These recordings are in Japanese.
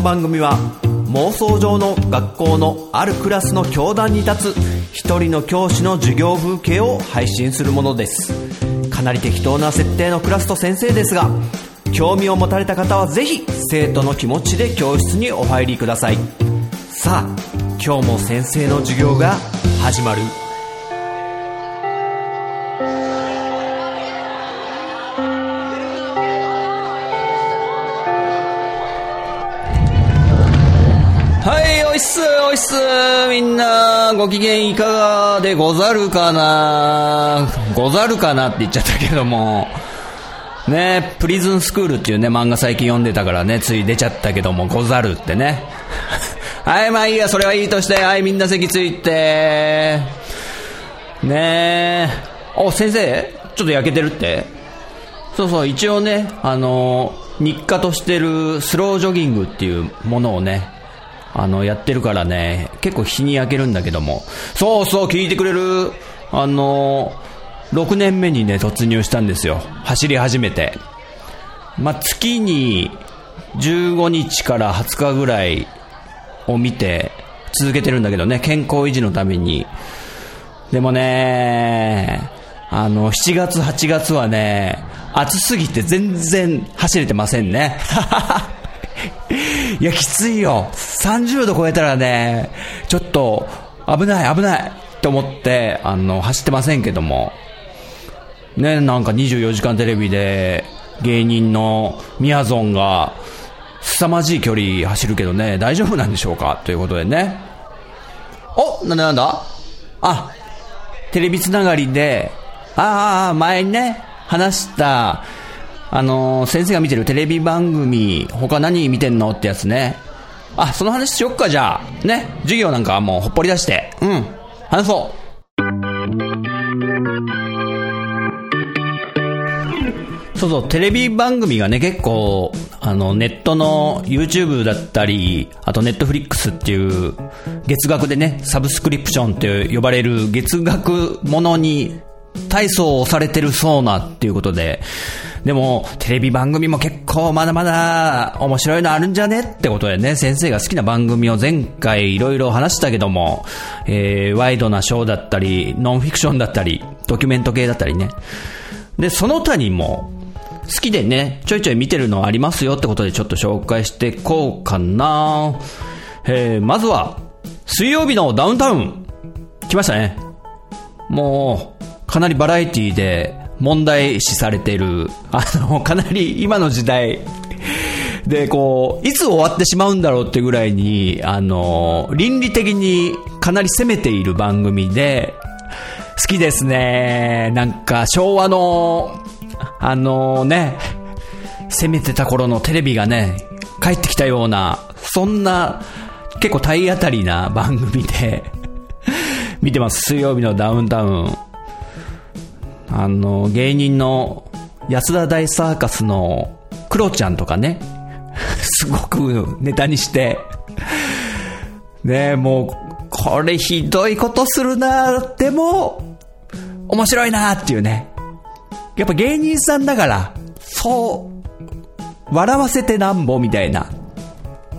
の番組は妄想上の学校のあるクラスの教壇に立つ一人の教師の授業風景を配信するものです。かなり適当な設定のクラスと先生ですが興味を持たれた方はぜひ生徒の気持ちで教室にお入りください。さあ今日も先生の授業が始まる。す、おいっす。みんな、ご機嫌いかがでござるかな？ござるかなって言っちゃったけども。ねプリズンスクールっていうね、漫画最近読んでたからね、つい出ちゃったけども、ござるってね。はい、まあいいや、それはいいとして、はい、みんな席ついて。ねえ。お、先生ちょっと焼けてるって？そうそう、一応ね、あの日課としてるスロージョギングっていうものをね、あの、やってるからね、結構日に焼けるんだけども。そうそう、聞いてくれる。あの、6年目にね、突入したんですよ。走り始めて。まあ、月に15日から20日ぐらいを見て続けてるんだけどね、健康維持のために。でもね、あの、7月、8月はね、暑すぎて全然走れてませんね。いや、きついよ。30度超えたらね、ちょっと、危ない、危ないって思って、あの、走ってませんけども。ね、なんか24時間テレビで、芸人のみやぞんが、凄まじい距離走るけどね、大丈夫なんでしょうか？ということでね。おなんだなんだ？あ、テレビつながりで、ああ、前にね、話した、あの先生が見てるテレビ番組、他何見てんのってやつね。あ、その話しよっか、じゃあ。ね。授業なんかはもうほっぽり出して。うん。話そう。そうそう、テレビ番組がね、結構、あの、ネットの YouTube だったり、あと Netflix っていう、月額でね、サブスクリプションって呼ばれる月額ものに、体操をされてるそうなっていうことで、でも、テレビ番組も結構まだまだ面白いのあるんじゃねってことでね、先生が好きな番組を前回いろいろ話したけども、えー、ワイドなショーだったり、ノンフィクションだったり、ドキュメント系だったりね。で、その他にも、好きでね、ちょいちょい見てるのありますよってことでちょっと紹介していこうかな。えー、まずは、水曜日のダウンタウン。来ましたね。もう、かなりバラエティで問題視されてる、あの、かなり今の時代、で、こう、いつ終わってしまうんだろうってぐらいに、あの、倫理的にかなり攻めている番組で、好きですね。なんか、昭和の、あのね、攻めてた頃のテレビがね、帰ってきたような、そんな、結構体当たりな番組で、見てます。水曜日のダウンタウン。あの、芸人の安田大サーカスのクロちゃんとかね、すごくネタにして、ねもう、これひどいことするなでも、面白いなっていうね。やっぱ芸人さんだから、そう、笑わせてなんぼみたいな。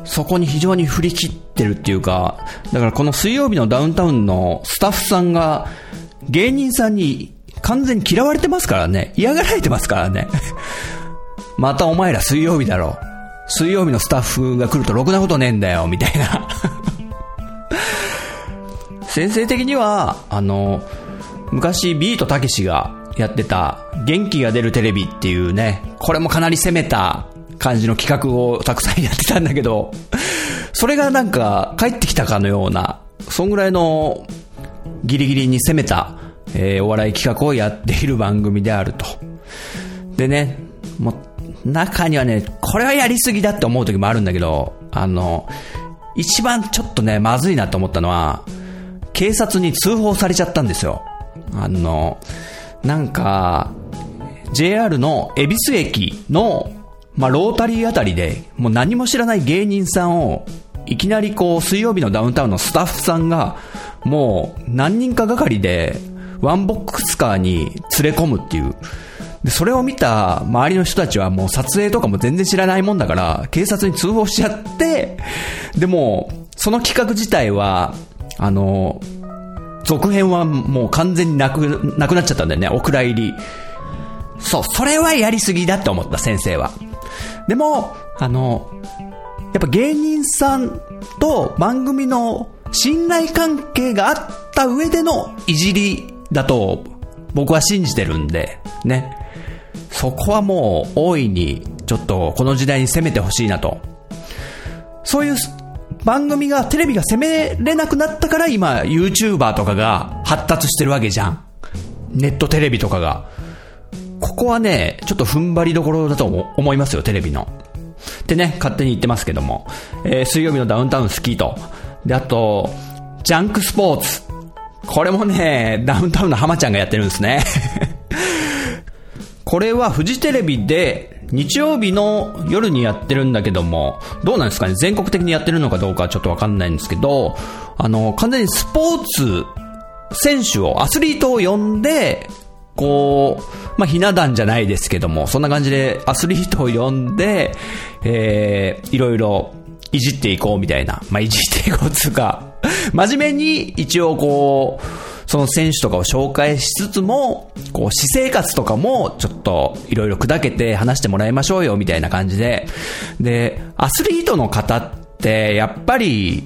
そこに非常に振り切ってるっていうか、だからこの水曜日のダウンタウンのスタッフさんが、芸人さんに完全に嫌われてますからね。嫌がられてますからね。またお前ら水曜日だろ。水曜日のスタッフが来るとろくなことねえんだよ、みたいな。先生的には、あの、昔ビートたけしがやってた元気が出るテレビっていうね、これもかなり攻めた感じの企画をたくさんやってたんだけど、それがなんか帰ってきたかのような、そんぐらいのギリギリに攻めた、えーお笑い企画をやっている番組であると。でね、もう、中にはね、これはやりすぎだって思う時もあるんだけど、あの、一番ちょっとね、まずいなと思ったのは、警察に通報されちゃったんですよ。あの、なんか、JR の恵比寿駅の、まあ、ロータリーあたりで、もう何も知らない芸人さんを、いきなりこう、水曜日のダウンタウンのスタッフさんが、もう何人かがかりで、ワンボックスカーに連れ込むっていう。で、それを見た周りの人たちはもう撮影とかも全然知らないもんだから、警察に通報しちゃって、でも、その企画自体は、あの、続編はもう完全になく、なくなっちゃったんだよね、お蔵入り。そう、それはやりすぎだって思った、先生は。でも、あの、やっぱ芸人さんと番組の信頼関係があった上でのいじりだと僕は信じてるんで、ね。そこはもう大いにちょっとこの時代に攻めてほしいなと。そういう番組が、テレビが攻めれなくなったから今 YouTuber とかが発達してるわけじゃん。ネットテレビとかが。ここはね、ちょっと踏ん張りどころだと思いますよ、テレビの。ってね、勝手に言ってますけども。えー、水曜日のダウンタウンスキーと。で、あと、ジャンクスポーツ。これもね、ダウンタウンの浜ちゃんがやってるんですね。これはフジテレビで日曜日の夜にやってるんだけども、どうなんですかね？全国的にやってるのかどうかちょっとわかんないんですけど、あの、完全にスポーツ選手を、アスリートを呼んで、こう、まあ、ひな壇じゃないですけども、そんな感じでアスリートを呼んで、えー、いろいろいじっていこうみたいな。まあ、いじっていこうつうか、真面目に一応こう、その選手とかを紹介しつつも、こう、私生活とかもちょっといろいろ砕けて話してもらいましょうよみたいな感じで。で、アスリートの方ってやっぱり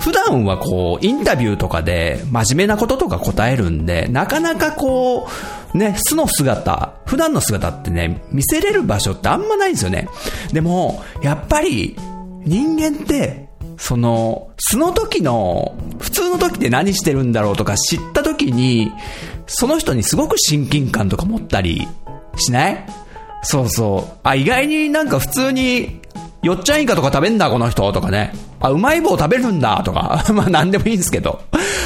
普段はこう、インタビューとかで真面目なこととか答えるんで、なかなかこう、ね、素の姿、普段の姿ってね、見せれる場所ってあんまないんですよね。でも、やっぱり、人間って、その、素の時の、普通の時って何してるんだろうとか知った時に、その人にすごく親近感とか持ったりしない？そうそう。あ、意外になんか普通によっちゃんイカとか食べんだ、この人、とかね。あ、うまい棒食べるんだ、とか。まあ、なんでもいいんですけど。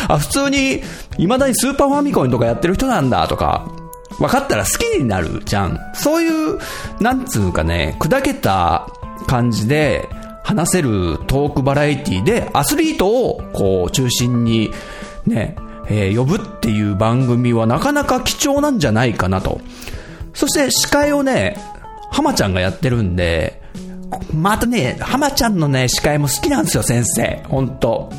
あ、普通に、未だにスーパーファミコンとかやってる人なんだ、とか。分かったら好きになるじゃん。そういう、なんつうかね、砕けた感じで話せるトークバラエティで、アスリートを、こう、中心に、ね、えー、呼ぶっていう番組はなかなか貴重なんじゃないかなと。そして司会をね、浜ちゃんがやってるんで、またね、浜ちゃんのね、司会も好きなんですよ、先生。本当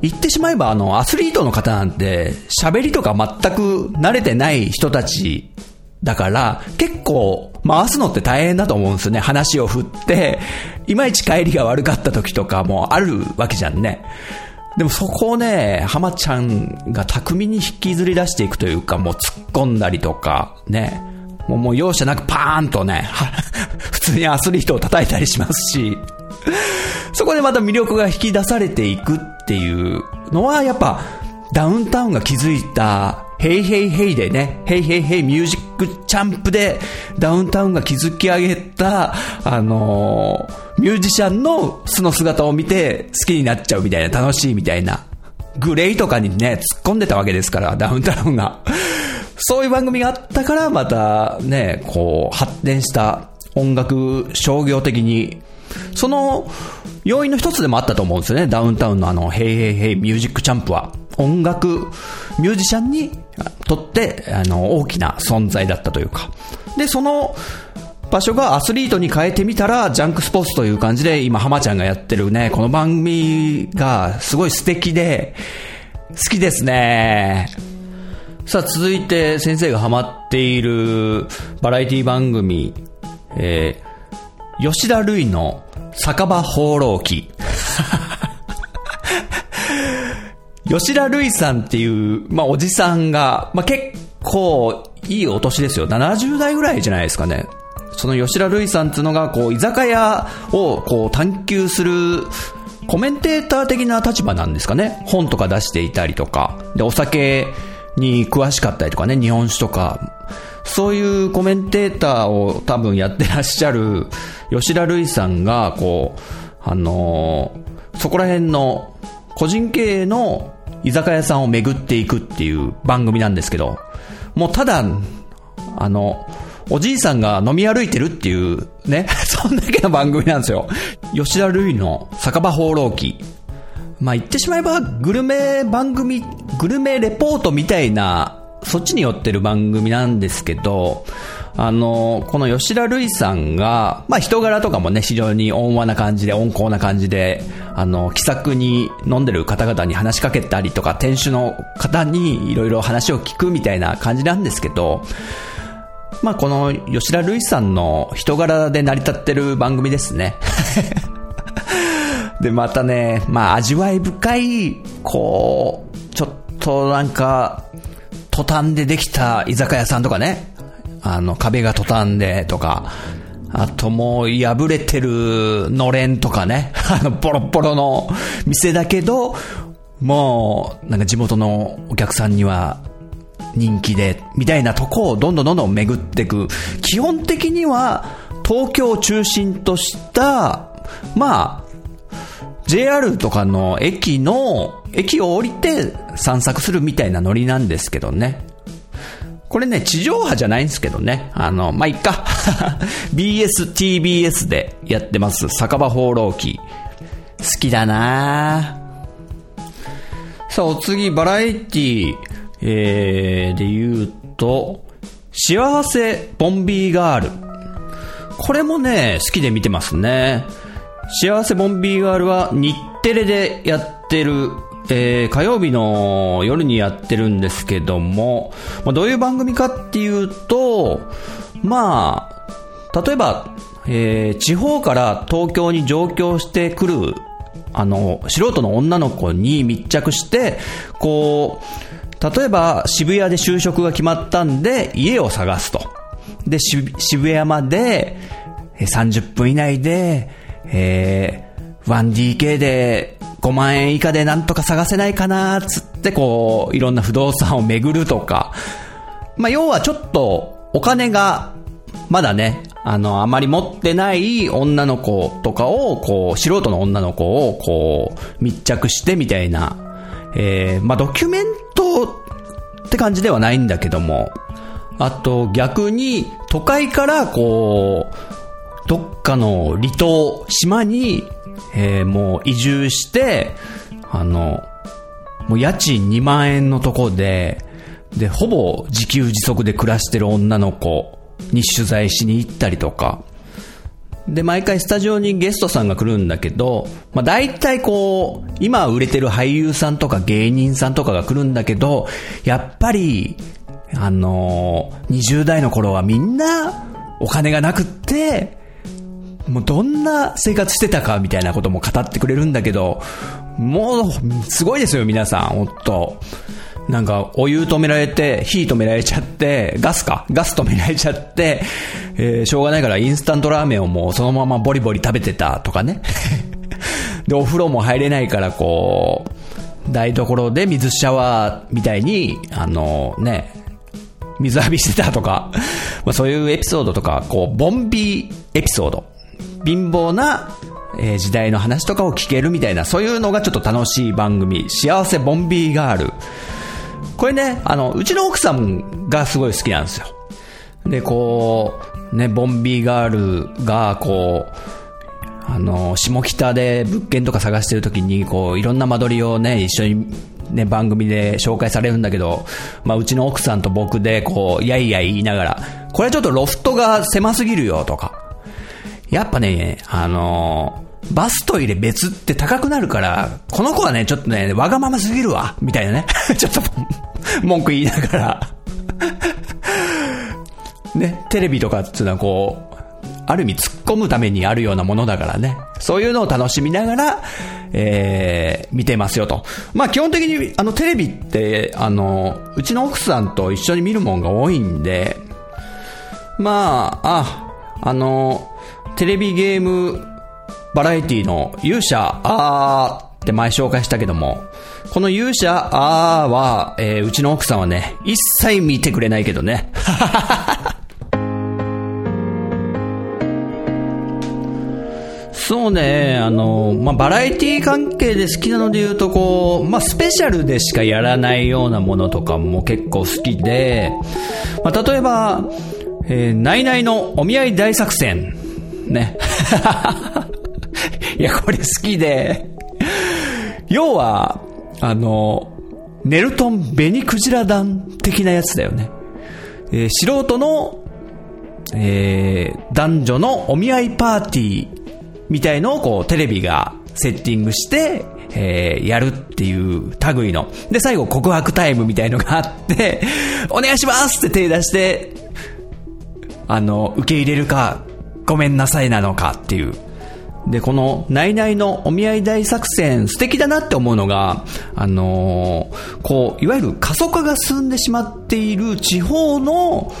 言ってしまえば、あの、アスリートの方なんて、喋りとか全く慣れてない人たちだから、結構、回すのって大変だと思うんですよね。話を振って、いまいち帰りが悪かった時とかもあるわけじゃんね。でもそこをね、浜ちゃんが巧みに引きずり出していくというか、もう突っ込んだりとか、ね。もうもう容赦なくパーンとね、普通にアスリートを叩いたりしますし、そこでまた魅力が引き出されていくっていうのは、やっぱ、ダウンタウンが築いた、ヘイヘイヘイでね、ヘイヘイヘイミュージックチャンプで、ダウンタウンが築き上げた、あのー、ミュージシャンの素の姿を見て好きになっちゃうみたいな、楽しいみたいな。グレイとかにね、突っ込んでたわけですから、ダウンタウンが。そういう番組があったから、またね、こう、発展した音楽商業的に、その要因の一つでもあったと思うんですよね。ダウンタウンのあの、ヘイヘイヘイミュージックチャンプは。音楽ミュージシャンにとって、あの、大きな存在だったというか。で、その、場所がアスリートに変えてみたら、ジャンクスポーツという感じで、今、浜ちゃんがやってるね、この番組がすごい素敵で、好きですね。さあ、続いて先生がハマっているバラエティ番組、えー、吉田類の酒場放浪記。吉田類さんっていう、まあ、おじさんが、まあ、結構いいお年ですよ。70代ぐらいじゃないですかね。その吉田類さんっていうのが、こう、居酒屋を、こう、探求する、コメンテーター的な立場なんですかね。本とか出していたりとか。で、お酒、に詳しかったりとかね、日本酒とか、そういうコメンテーターを多分やってらっしゃる吉田類さんが、こう、あのー、そこら辺の個人経営の居酒屋さんを巡っていくっていう番組なんですけど、もうただ、あの、おじいさんが飲み歩いてるっていうね、そんだけの番組なんですよ。吉田類の酒場放浪記まあ言ってしまえばグルメ番組、グルメレポートみたいな、そっちに寄ってる番組なんですけど、あの、この吉田類さんが、まあ人柄とかもね、非常に温和な感じで、温厚な感じで、あの、気さくに飲んでる方々に話しかけたりとか、店主の方にいろいろ話を聞くみたいな感じなんですけど、まあこの吉田類さんの人柄で成り立ってる番組ですね。で、またね、まあ味わい深い、こう、ちょっとなんか、トタンでできた居酒屋さんとかね、あの、壁がトタンでとか、あともう破れてるのれんとかね、あの、ボロボロの店だけど、もう、なんか地元のお客さんには人気で、みたいなとこをどんどんどんどん巡っていく。基本的には、東京を中心とした、まあ、JR とかの駅の、駅を降りて散策するみたいなノリなんですけどね。これね、地上波じゃないんですけどね。あの、まあ、いっか。BS、TBS でやってます。酒場放浪記。好きだなさあ、お次、バラエティーえー、で言うと、幸せボンビーガール。これもね、好きで見てますね。幸せボンビーガールは日テレでやってる、えー、火曜日の夜にやってるんですけども、まあ、どういう番組かっていうと、まあ、例えば、えー、地方から東京に上京してくる、あの、素人の女の子に密着して、こう、例えば渋谷で就職が決まったんで家を探すと。で、渋谷まで30分以内でえー、1DK で5万円以下でなんとか探せないかなーつってこう、いろんな不動産を巡るとか、まあ、要はちょっとお金がまだね、あの、あまり持ってない女の子とかを、こう、素人の女の子を、こう、密着してみたいな、えー、まあ、ドキュメントって感じではないんだけども、あと逆に都会からこう、どっかの離島、島に、えー、もう移住して、あの、もう家賃2万円のとこで、で、ほぼ自給自足で暮らしてる女の子に取材しに行ったりとか、で、毎回スタジオにゲストさんが来るんだけど、まあ大体こう、今売れてる俳優さんとか芸人さんとかが来るんだけど、やっぱり、あのー、20代の頃はみんなお金がなくって、もうどんな生活してたかみたいなことも語ってくれるんだけど、もう、すごいですよ、皆さん、ほんと。なんか、お湯止められて、火止められちゃって、ガスか？ガス止められちゃって、えー、しょうがないからインスタントラーメンをもうそのままボリボリ食べてたとかね。で、お風呂も入れないから、こう、台所で水シャワーみたいに、あのね、水浴びしてたとか、まあそういうエピソードとか、こう、ボンビーエピソード貧乏な、えー、時代の話とかを聞けるみたいな、そういうのがちょっと楽しい番組、幸せボンビーガール。これね、あの、うちの奥さんがすごい好きなんですよ。で、こう、ね、ボンビーガールが、こう、あの、下北で物件とか探してる時に、こう、いろんな間取りをね、一緒にね、番組で紹介されるんだけど、まあ、うちの奥さんと僕で、こう、やいやい言いながら、これはちょっとロフトが狭すぎるよ、とか、やっぱね、あのー、バストイレ別って高くなるから、この子はね、ちょっとね、わがまますぎるわ、みたいなね。ちょっと、文句言いながら ね、テレビとかっていうのはこう、ある意味突っ込むためにあるようなものだからね。そういうのを楽しみながら、えー、見てますよと。まあ基本的に、あのテレビって、あの、うちの奥さんと一緒に見るもんが多いんで、まあ、あ、あの、テレビゲームバラエティの勇者あーって前紹介したけども、この勇者あーは、えー、うちの奥さんはね、一切見てくれないけどね。そうね、あの、まあ、バラエティ関係で好きなので言うと、こう、まあ、スペシャルでしかやらないようなものとかも結構好きで、まあ、例えば、えー、ナイナイのお見合い大作戦ね。いや、これ好きで。要は、あの、ネルトン・ベニクジラ団的なやつだよね。えー、素人の、えー、男女のお見合いパーティーみたいのをこうテレビがセッティングして、えー、やるっていう類の。で、最後告白タイムみたいのがあって、お願いしますって手出して、あの、受け入れるか、ごめんなさいなのかっていう。で、この、ナイナイのお見合い大作戦、素敵だなって思うのが、あのー、こう、いわゆる過疎化が進んでしまっている地方の、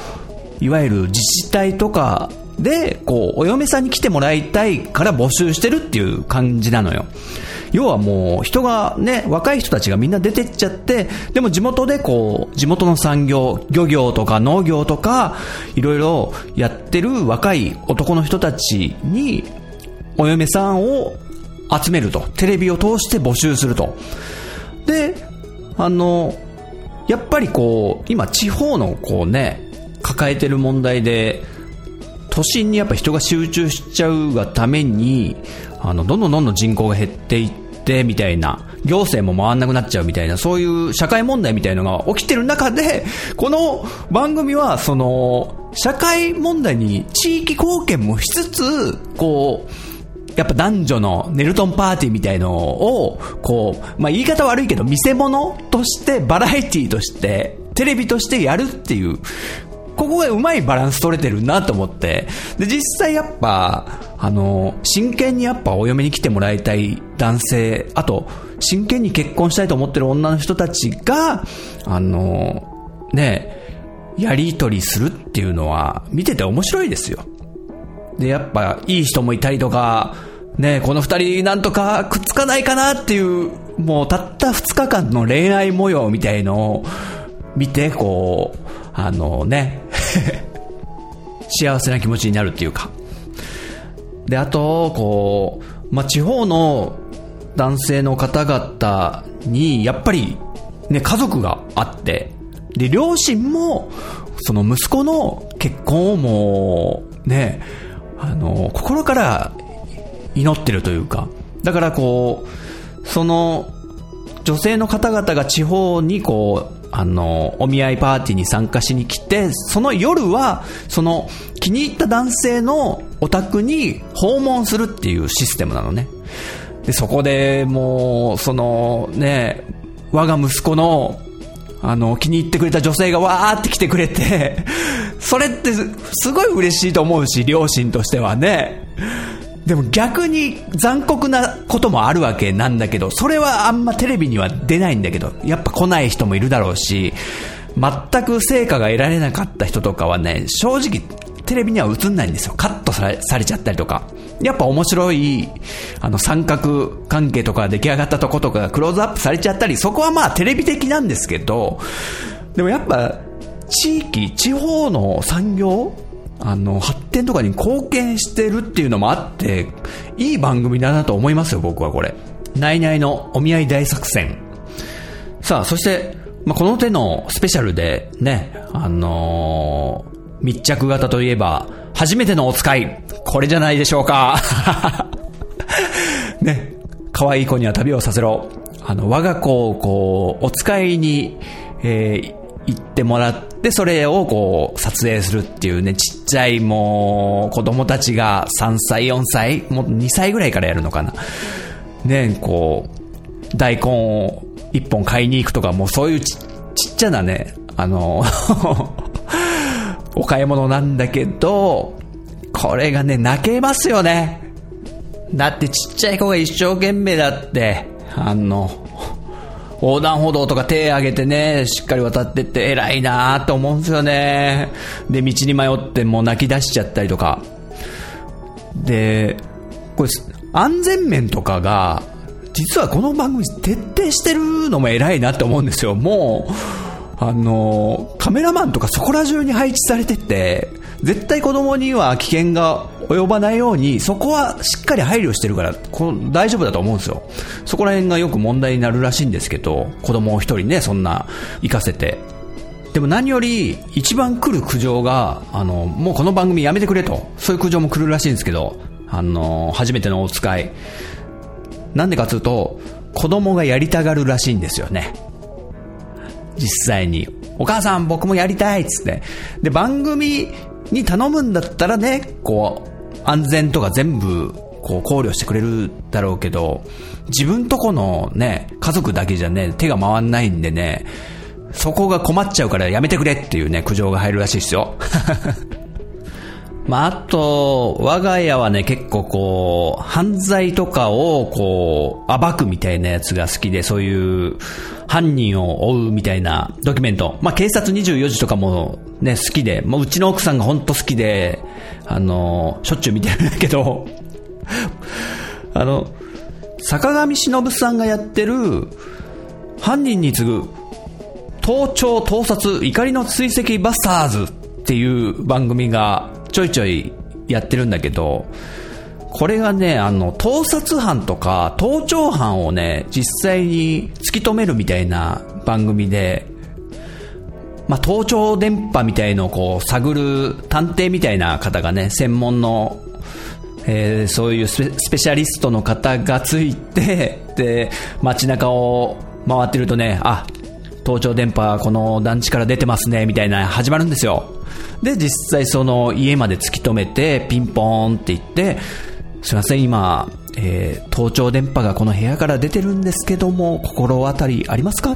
いわゆる自治体とかで、こう、お嫁さんに来てもらいたいから募集してるっていう感じなのよ。要はもう人がね、若い人たちがみんな出てっちゃって、でも地元でこう、地元の産業、漁業とか農業とか、いろいろやってる若い男の人たちに、お嫁さんを集めると。テレビを通して募集すると。で、あの、やっぱりこう、今地方のこうね、抱えてる問題で、都心にやっぱ人が集中しちゃうがために、あの、どんどんどんどん人口が減っていって、みたいな、行政も回んなくなっちゃうみたいな、そういう社会問題みたいのが起きてる中で、この番組は、その、社会問題に地域貢献もしつつ、こう、やっぱ男女のネルトンパーティーみたいのを、こう、まあ、言い方悪いけど、見せ物として、バラエティーとして、テレビとしてやるっていう、ここがうまいバランス取れてるなと思って、で、実際やっぱ、あの、真剣にやっぱお嫁に来てもらいたい男性、あと、真剣に結婚したいと思ってる女の人たちが、あの、ね、やりとりするっていうのは、見てて面白いですよ。で、やっぱ、いい人もいたりとか、ね、この二人なんとかくっつかないかなっていう、もうたった二日間の恋愛模様みたいのを見て、こう、あのね 幸せな気持ちになるっていうか。で、あと、こう、まあ、地方の男性の方々に、やっぱり、ね、家族があって、で、両親も、その息子の結婚をもう、ね、あの、心から祈ってるというか、だからこう、その、女性の方々が地方にこう、あの、お見合いパーティーに参加しに来て、その夜は、その、気に入った男性のお宅に訪問するっていうシステムなのね。で、そこでもう、その、ね、我が息子の、あの、気に入ってくれた女性がわーって来てくれて、それってすごい嬉しいと思うし、両親としてはね。でも逆に残酷なこともあるわけなんだけど、それはあんまテレビには出ないんだけど、やっぱ来ない人もいるだろうし、全く成果が得られなかった人とかはね、正直テレビには映んないんですよ。カットされされちゃったりとか。やっぱ面白い、あの三角関係とか出来上がったとことかがクローズアップされちゃったり、そこはまあテレビ的なんですけど、でもやっぱ地域、地方の産業あの、発展とかに貢献してるっていうのもあって、いい番組だなと思いますよ、僕はこれ。ナイナイのお見合い大作戦。さあ、そして、まあ、この手のスペシャルでね、あのー、密着型といえば、初めてのお使い。これじゃないでしょうか。ね、可愛い子には旅をさせろ。あの、我が子をこう、お使いに、えー、行ってもらって、それをこう、撮影するっていうね、ちちゃいもう、子供たちが3歳、4歳、もう2歳ぐらいからやるのかな。ね、こう、大根を1本買いに行くとか、もうそういうちちっちゃなね、あの お買い物なんだけど、これがね、泣けますよね。だってちっちゃい子が一生懸命だって、あの、横断歩道とか手挙げてね、しっかり渡ってって偉いなと思うんですよね。で、道に迷ってもう泣き出しちゃったりとか。で、これ、安全面とかが、実はこの番組徹底してるのも偉いなって思うんですよ。もう、あの、カメラマンとかそこら中に配置されてて、絶対子供には危険が及ばないように、そこはしっかり配慮してるから、こ大丈夫だと思うんですよ。そこら辺がよく問題になるらしいんですけど、子供を一人ね、そんな行かせて。でも何より一番来る苦情が、あの、もうこの番組やめてくれと、そういう苦情も来るらしいんですけど、あの、初めてのお使い。なんでかというと、子供がやりたがるらしいんですよね。実際に。お母さん僕もやりたいっつって。で、番組に頼むんだったらね、こう、安全とか全部、こう考慮してくれるだろうけど、自分とこのね、家族だけじゃね、手が回んないんでね、そこが困っちゃうからやめてくれっていうね、苦情が入るらしいですよ。まあ、あと、我が家はね、結構こう、犯罪とかをこう、暴くみたいなやつが好きで、そういう犯人を追うみたいなドキュメント。まあ、警察24時とかもね、好きで、もううちの奥さんが本当好きで、あの、しょっちゅう見てるんだけど、あの、坂上忍さんがやってる、犯人に次ぐ、盗聴盗撮怒りの追跡バスターズっていう番組がちょいちょいやってるんだけど、これがね、あの、盗撮犯とか盗聴犯をね、実際に突き止めるみたいな番組で、まあ、盗聴電波みたいのをこう探る探偵みたいな方がね、専門の、えー、そういうスペシャリストの方がついて、で、街中を回ってるとね、あ、盗聴電波この団地から出てますね、みたいな始まるんですよ。で、実際その家まで突き止めて、ピンポーンって言って、すいません、今、えー、盗聴電波がこの部屋から出てるんですけども、心当たりありますか？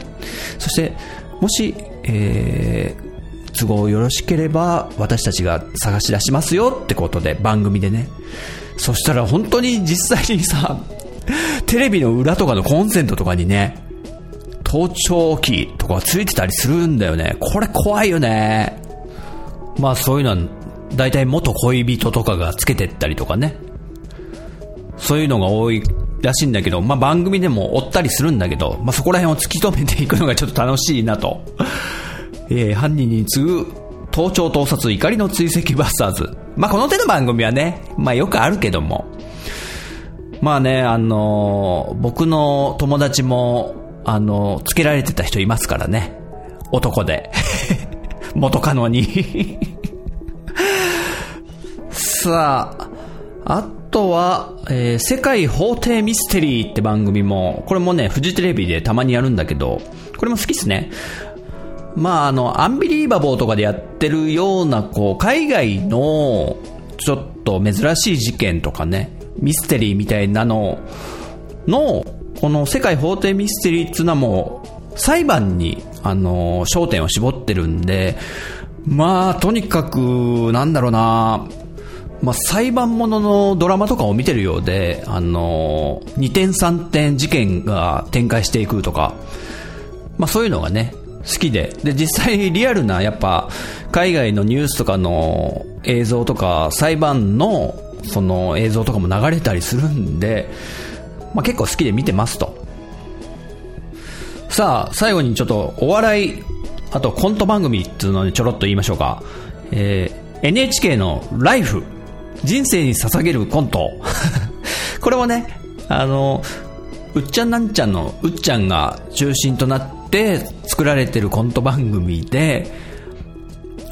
そして、もし、えー、都合よろしければ、私たちが探し出しますよってことで、番組でね。そしたら本当に実際にさ、テレビの裏とかのコンセントとかにね、盗聴器とかついてたりするんだよね。これ怖いよね。まあそういうのは、大体元恋人とかがつけてったりとかね。そういうのが多いらしいんだけど、まあ番組でも追ったりするんだけど、まあそこら辺を突き止めていくのがちょっと楽しいなと。えー、犯人に次ぐ盗聴盗撮怒りの追跡バスターズ。まあこの手の番組はね、まあよくあるけども。まあね、あのー、僕の友達も、あのー、つけられてた人いますからね。男で。元カノに さあ、あとは、えー、世界法廷ミステリーって番組も、これもね、フジテレビでたまにやるんだけど、これも好きっすね。まあ、あの、アンビリーバボーとかでやってるような、こう、海外の、ちょっと珍しい事件とかね、ミステリーみたいなのの、この世界法廷ミステリーっていうのはもう、裁判にあの焦点を絞ってるんで、まあ、とにかく、なんだろうな、まあ、裁判もののドラマとかを見てるようで、あの、2点3点事件が展開していくとか、まあ、そういうのがね、好きで。で、実際リアルな、やっぱ、海外のニュースとかの映像とか、裁判の、その映像とかも流れたりするんで、まあ、結構好きで見てますと。さあ、最後にちょっとお笑い、あとコント番組っていうのにちょろっと言いましょうか。えー、NHK のライフ、人生に捧げるコント。これもね、あの、うっちゃんなんちゃんのうっちゃんが中心となって作られてるコント番組で、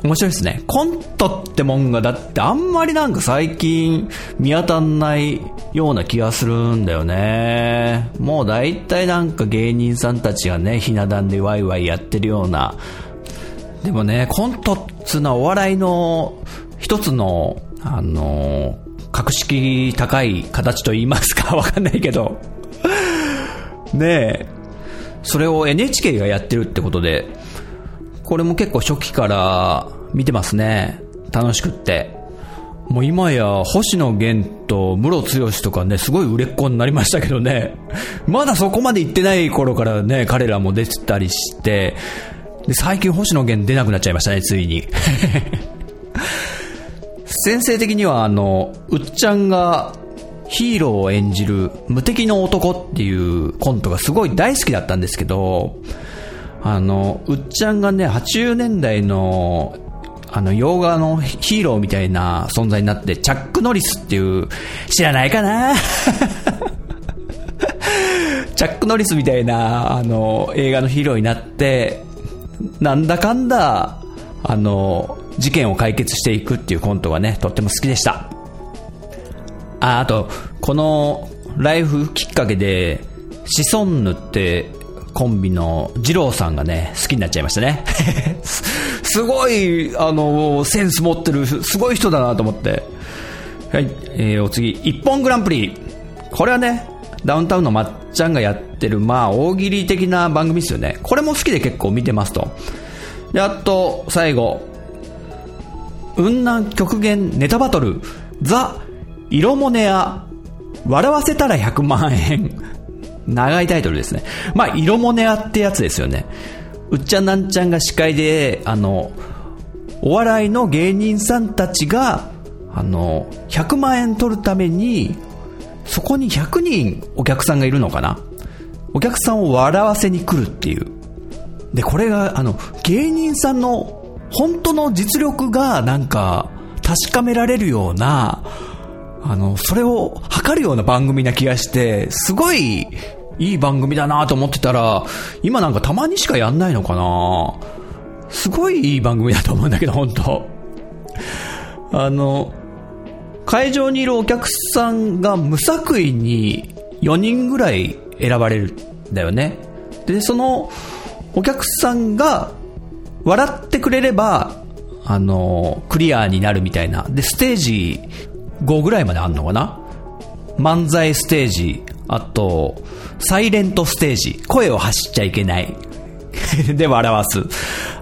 面白いですね。コントってもんが、だってあんまりなんか最近見当たんないような気がするんだよね。もう大体なんか芸人さんたちがね、ひな壇でワイワイやってるような。でもね、コントっつうのはお笑いの一つの、あの、格式高い形と言いますか わかんないけど。ねえ。それを NHK がやってるってことで、これも結構初期から見てますね。楽しくって。もう今や星野源と室剛とかね、すごい売れっ子になりましたけどね。まだそこまで行ってない頃からね、彼らも出てたりして、で、最近星野源出なくなっちゃいましたね、ついに。先生的にはあの、うっちゃんがヒーローを演じる無敵の男っていうコントがすごい大好きだったんですけど、あの、うっちゃんがね、80年代の、あの、洋画のヒーローみたいな存在になって、チャック・ノリスっていう、知らないかな？チャック・ノリスみたいな、あの、映画のヒーローになって、なんだかんだ、あの、事件を解決していくっていうコントがね、とっても好きでした。あ、あと、このライフきっかけで、シソンヌってコンビの二郎さんがね、好きになっちゃいましたね。すごい、あの、センス持ってる、すごい人だなと思って。はい、えー、お次、一本グランプリ。これはね、ダウンタウンのまっちゃんがやってる、まあ、大喜利的な番組ですよね。これも好きで結構見てますと。で、あと、最後、雲南極限ネタバトル、ザ・色モネア、笑わせたら100万円。長いタイトルですね。まあ、色モネアってやつですよね。うっちゃんなんちゃんが司会で、あの、お笑いの芸人さんたちが、あの、100万円取るために、そこに100人お客さんがいるのかなお客さんを笑わせに来るっていう。で、これが、あの、芸人さんの本当の実力がなんか確かめられるような、あの、それを測るような番組な気がして、すごいいい番組だなと思ってたら、今なんかたまにしかやんないのかなすごいいい番組だと思うんだけど、本当あの、会場にいるお客さんが無作為に4人ぐらい選ばれるんだよね。で、そのお客さんが笑ってくれれば、あの、クリアになるみたいな。で、ステージ5ぐらいまであんのかな？漫才ステージ、あと、サイレントステージ、声を発しちゃいけない。で笑わす。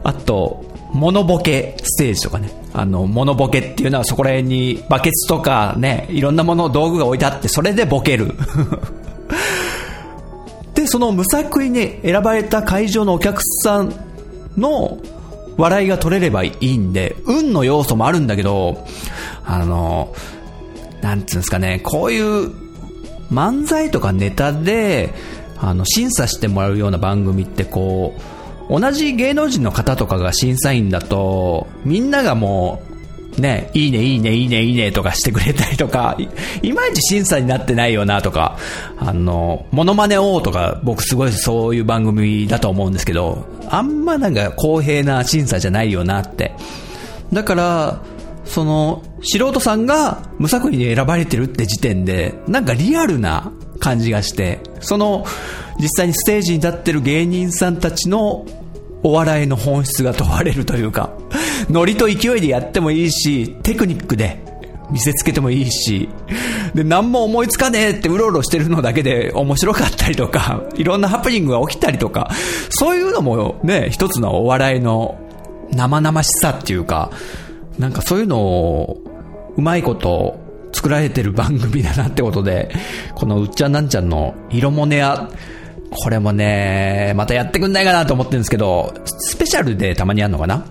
あと、モノボケステージとかね。あの、モノボケっていうのはそこら辺にバケツとかね、いろんなもの、道具が置いてあって、それでボケる。で、その無作為に選ばれた会場のお客さんの笑いが取れればいいんで、運の要素もあるんだけど、あの、なんつうんですかね、こういう漫才とかネタで、あの、審査してもらうような番組ってこう、同じ芸能人の方とかが審査員だと、みんながもう、ね、いいね、いいね、いいね、いいねとかしてくれたりとか、いまいち審査になってないよなとか、あの、モノマネ王とか、僕すごいそういう番組だと思うんですけど、あんまなんか公平な審査じゃないよなって。だから、その、素人さんが無作為に選ばれてるって時点で、なんかリアルな感じがして、その、実際にステージに立ってる芸人さんたちのお笑いの本質が問われるというか、ノリと勢いでやってもいいし、テクニックで見せつけてもいいし、で、何も思いつかねえってうろうろしてるのだけで面白かったりとか、いろんなハプニングが起きたりとか、そういうのもね、一つのお笑いの生々しさっていうか、なんかそういうのを、うまいこと作られてる番組だなってことで、このうっちゃんなんちゃんの色モネア、これもね、またやってくんないかなと思ってるんですけど、スペシャルでたまにやるのかな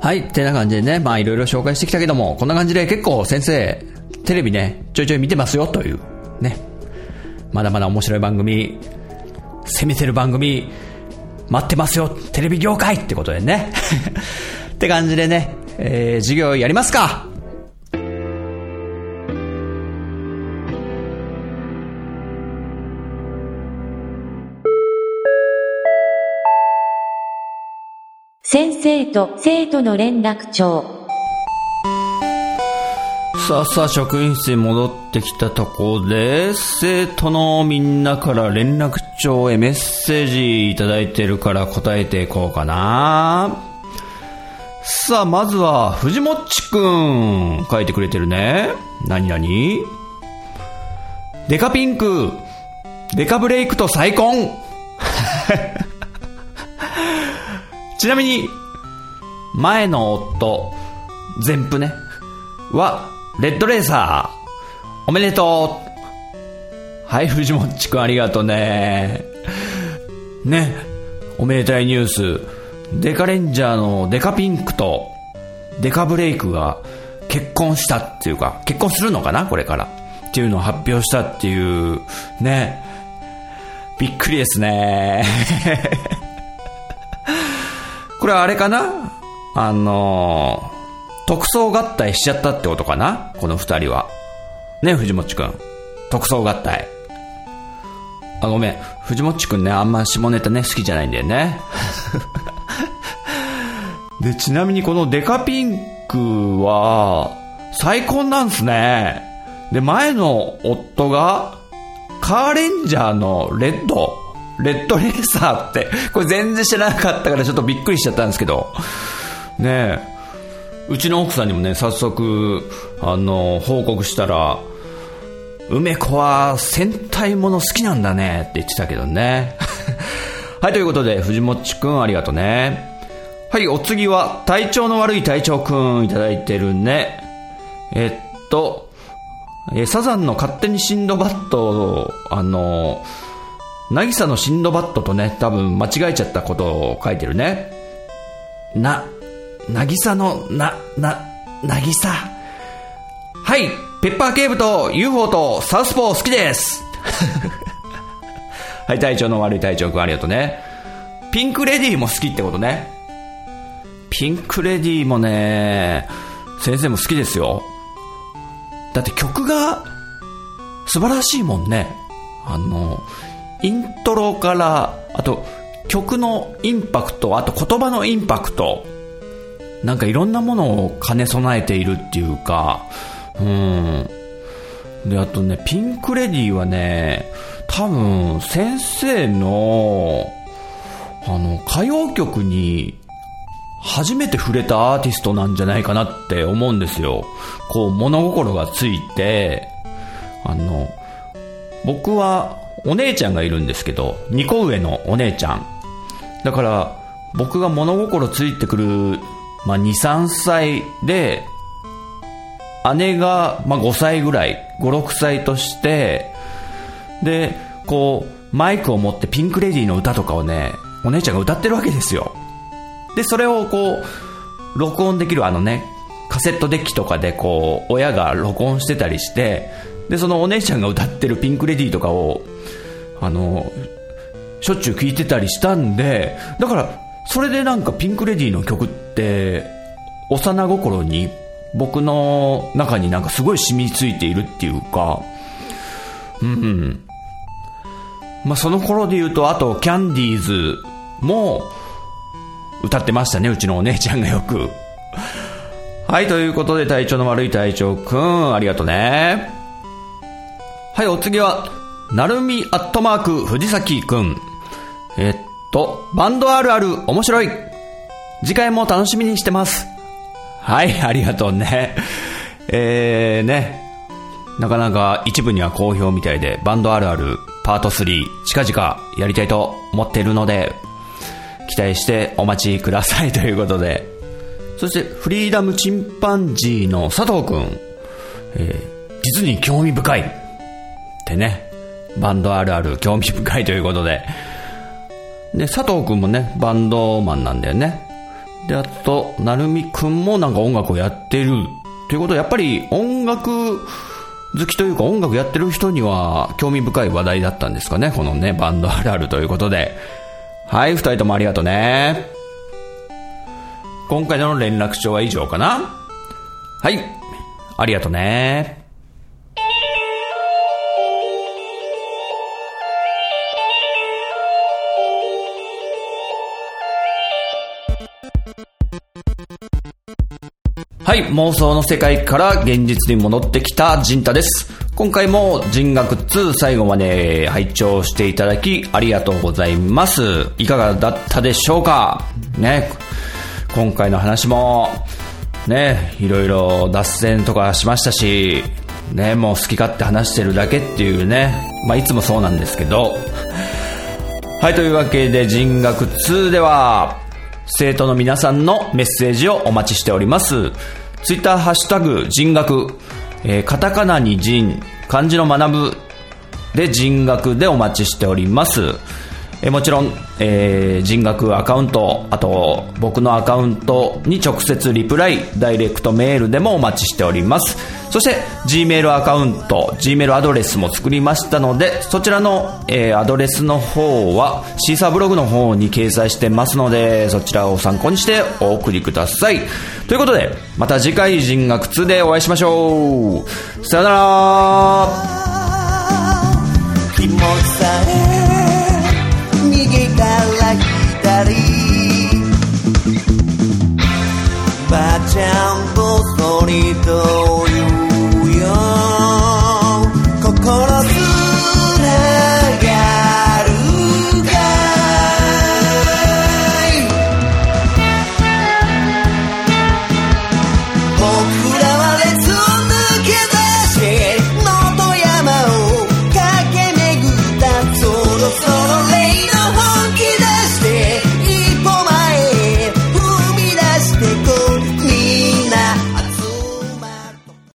はい、ってな感じでね、まあいろいろ紹介してきたけども、こんな感じで結構先生、テレビね、ちょいちょい見てますよという、ね。まだまだ面白い番組、攻めてる番組、待ってますよ、テレビ業界ってことでね。って感じでね、えー、授業やりますか先生と生徒の連絡帳。さあさあ職員室に戻ってきたところで生徒のみんなから連絡帳へメッセージいただいてるから答えていこうかな。さあまずは藤もっちくん書いてくれてるね。何何デカピンク。デカブレイクと再婚。ちなみに、前の夫、全プね、は、レッドレーサー、おめでとうはい、藤もっちくんありがとうね。ね、おめでたいニュース。デカレンジャーのデカピンクとデカブレイクが結婚したっていうか、結婚するのかなこれから。っていうのを発表したっていう、ね。びっくりですね。これあれかな？あのー、特捜合体しちゃったってことかな？この二人は。ね、藤もっちくん。特捜合体。あ、ごめん。藤もっちくんね、あんま下ネタね、好きじゃないんだよね。で、ちなみにこのデカピンクは、再婚なんすね。で、前の夫が、カーレンジャーのレッド。レッドレーサーって、これ全然知らなかったからちょっとびっくりしちゃったんですけど、ねえ、うちの奥さんにもね、早速、あの、報告したら、梅子は戦隊もの好きなんだねって言ってたけどね。はい、ということで、藤もっちくんありがとうね。はい、お次は、体調の悪い隊長くんいただいてるね。えっと、えサザンの勝手にシンドバッドを、あの、ぎさのシンドバッドとね、多分間違えちゃったことを書いてるね。な、なぎさの、な、な、なぎさ。はい、ペッパー警部と UFO とサウスポー好きです。はい、体調の悪い隊長くんありがとうね。ピンクレディーも好きってことね。ピンクレディーもね、先生も好きですよ。だって曲が素晴らしいもんね。あの、イントロから、あと曲のインパクト、あと言葉のインパクト、なんかいろんなものを兼ね備えているっていうか、うん。で、あとね、ピンクレディはね、多分先生の、あの、歌謡曲に初めて触れたアーティストなんじゃないかなって思うんですよ。こう、物心がついて、あの、僕はお姉ちゃんがいるんですけど、2個上のお姉ちゃん。だから、僕が物心ついてくる、まあ、2、3歳で、姉が、まあ、5歳ぐらい、5、6歳として、で、こう、マイクを持ってピンクレディの歌とかをね、お姉ちゃんが歌ってるわけですよ。で、それをこう、録音できるあのね、カセットデッキとかでこう、親が録音してたりして、で、そのお姉ちゃんが歌ってるピンクレディとかを、あの、しょっちゅう聴いてたりしたんで、だから、それでなんかピンクレディーの曲って、幼心に僕の中になんかすごい染みついているっていうか、うんうん。まあ、その頃で言うと、あと、キャンディーズも、歌ってましたね、うちのお姉ちゃんがよく。はい、ということで、体調の悪い隊長くん、ありがとうね。はい、お次は、なるみアットマーク藤崎くん。えっと、バンドあるある面白い。次回も楽しみにしてます。はい、ありがとうね。えー、ね。なかなか一部には好評みたいで、バンドあるあるパート3、近々やりたいと思っているので、期待してお待ちくださいということで。そして、フリーダムチンパンジーの佐藤くん。えー実に興味深い。ってね。バンドあるある興味深いということで。で、佐藤くんもね、バンドマンなんだよね。で、あと、なるみくんもなんか音楽をやってる。ということは、やっぱり音楽好きというか音楽やってる人には興味深い話題だったんですかね。このね、バンドあるあるということで。はい、二人ともありがとうね。今回の連絡帳は以上かなはい、ありがとうね。はい、妄想の世界から現実に戻ってきたジンタです。今回も人学2最後まで拝聴していただきありがとうございます。いかがだったでしょうか？ね、今回の話も、ね、いろいろ脱線とかしましたし、ね、もう好き勝手話してるだけっていうね、まあいつもそうなんですけど、はい、というわけで人学2では、生徒の皆さんのメッセージをお待ちしております。ツイッターハッシュタグ人学、えーカタカナに人、漢字の学ぶで人学でお待ちしております。えもちろん、えー人学アカウント、あと僕のアカウントに直接リプライ、ダイレクトメールでもお待ちしております。そして Gmail アカウント、Gmail アドレスも作りましたので、そちらの、えーアドレスの方はシーサーブログの方に掲載してますので、そちらを参考にしてお送りください。ということで、また次回人学2でお会いしましょう。さよなら pachan vos bonitos.